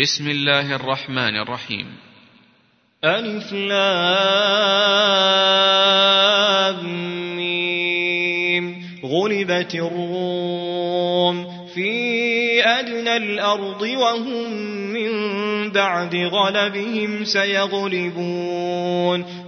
بسم الله الرحمن الرحيم. ألف لام غلبت الروم في أدنى الأرض وهم من بعد غلبهم سيغلبون.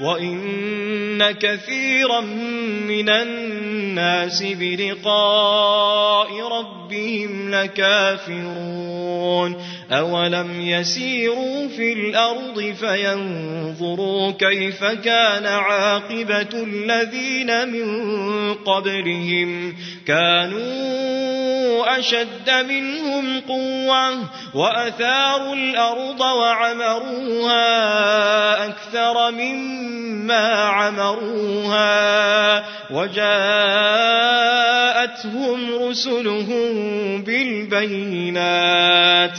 وإن كثيرا من الناس بلقاء ربهم لكافرون أولم يسيروا في الأرض فينظروا كيف كان عاقبة الذين من قبلهم كانوا أشد منهم قوة وأثاروا الأرض وعمروها أكثر مما عمروها وجاءتهم رسلهم بالبينات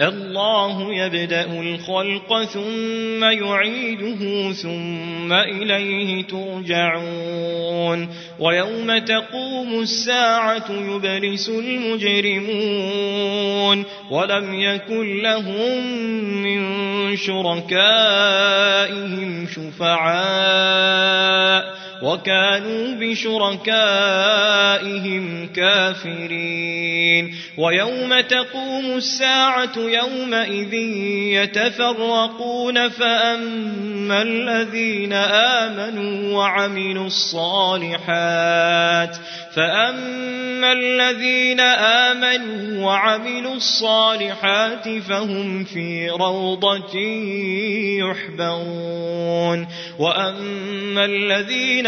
الله يبدأ الخلق ثم يعيده ثم إليه ترجعون. ويوم تقوم الساعة يبلس المجرمون. ولم يكن لهم من شركائهم شفعاء. وكانوا بشركائهم كافرين. ويوم تقوم الساعة يومئذ يتفرقون فأما الذين آمنوا وعملوا الصالحات فأما الذين آمنوا وعملوا الصالحات فهم في روضة يحبرون. وأما الذين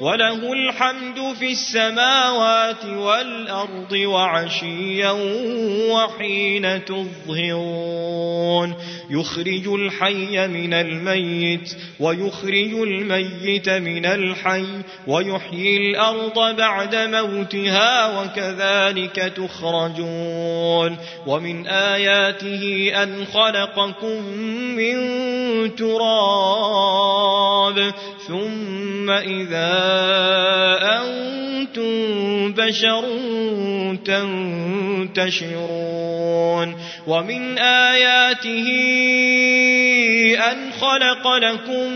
وله الحمد في السماوات والأرض وعشيا وحين تظهرون. يخرج الحي من الميت ويخرج الميت من الحي ويحيي الأرض بعد موتها وكذلك تخرجون. ومن آياته أن خلقكم من تراب. ثم إذا أنتم بشر تنتشرون. ومن آياته أن خلق لكم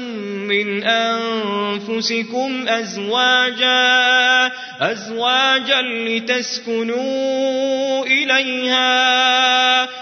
من أنفسكم أزواجا أزواجا لتسكنوا إليها.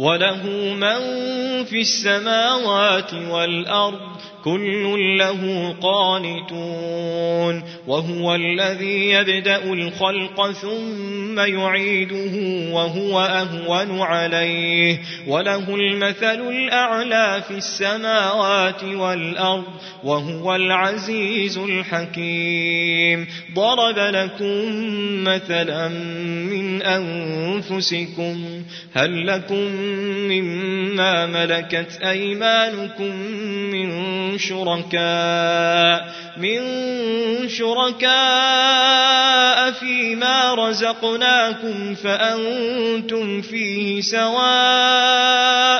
وله من في السماوات والأرض كل له قانتون وهو الذي يبدأ الخلق ثم يعيده وهو أهون عليه وله المثل الأعلى في السماوات والأرض وهو العزيز الحكيم ضرب لكم مثلا من أنفسكم هل لكم مما ملكت أيمانكم من شركاء من شركاء فيما رزقناكم فأنتم فيه سواء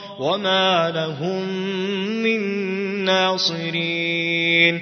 وما لهم من ناصرين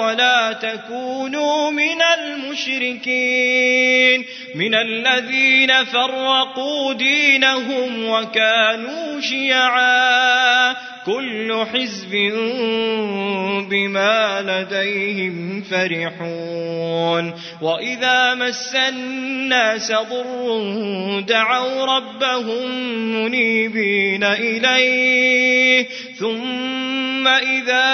ولا تكونوا من المشركين من الذين فرقوا دينهم وكانوا شيعا كل حزب بما لديهم فرحون وإذا مس الناس ضر دعوا ربهم منيبين إليه ثم إذا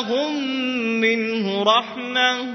أذاقهم منه رحمة.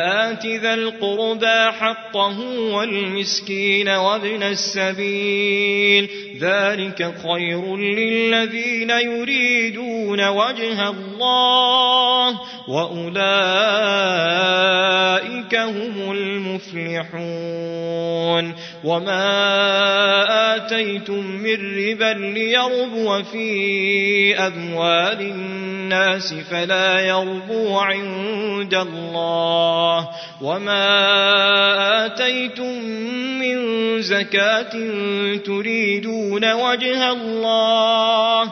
فآت ذا القربى حقه والمسكين وابن السبيل. ذلك خير للذين يريدون وجه الله وأولئك هم المفلحون. وما آتيتم من ربا ليربو في أموال الناس فلا يربو عند الله وما آتيتم من زكاة تريدون وجه الله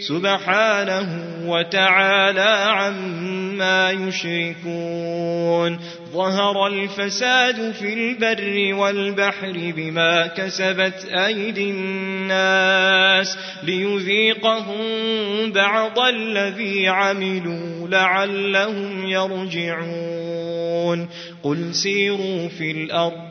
سبحانه وتعالى عما يشركون. ظهر الفساد في البر والبحر بما كسبت أيدي الناس ليذيقهم بعض الذي عملوا لعلهم يرجعون. قل سيروا في الأرض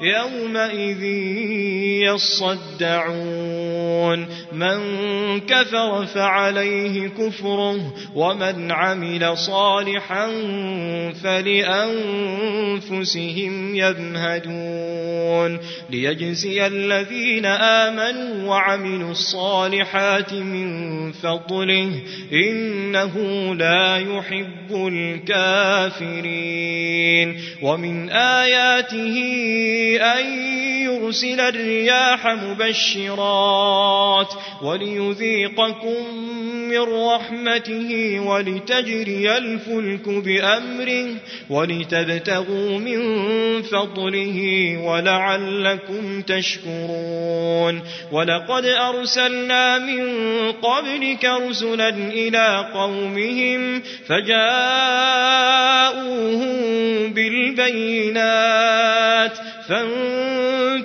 يومئذ يصدعون. من كفر فعليه كفره ومن عمل صالحا فلأنفسهم يمهدون ليجزي الذين آمنوا وعملوا الصالحات من فضله إنه لا يحب الكافرين ومن آياته أن يرسل الرياح مبشرات وليذيقكم من رحمته ولتجري الفلك بأمره ولتبتغوا من فضله ولعلكم تشكرون ولقد أرسلنا من قبلك رسلا إلى قومهم فجاءوهم بالبينات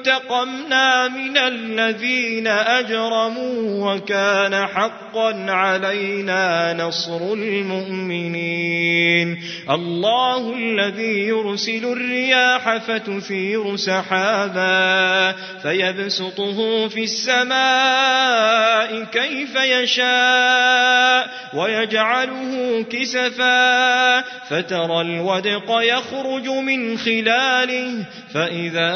فانتقمنا من الذين أجرموا وكان حقا علينا نصر المؤمنين. الله الذي يرسل الرياح فتثير سحابا فيبسطه في السماء كيف يشاء ويجعله كسفا فترى الودق يخرج من خلاله فإذا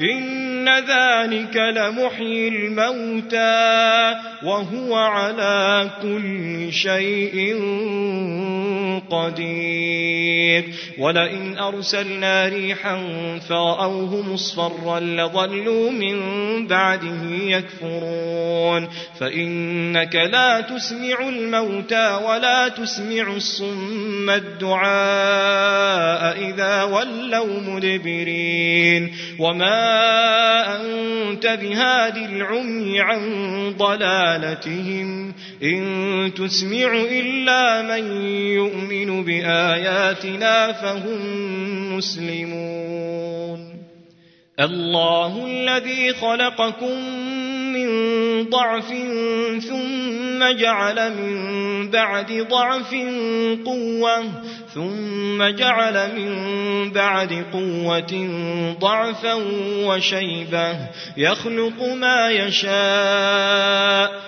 إن ذلك لمحيي الموتى وهو على كل شيء قدير. ولئن أرسلنا ريحا فرأوه مصفرا لظلوا من بعده يكفرون. فإنك لا تسمع الموتى ولا تسمع الصم الدعاء إذا ولوا مدبرين. وما أنت بهادي العمي عن ضلالتهم إن تسمع إلا من يؤمن بآياتنا فهم مسلمون. الله الذي خلقكم من ضعف ثم جعل من بعد ضعف قوة ثم جعل من بعد قوة ضعفا وشيبة. يخلق ما يشاء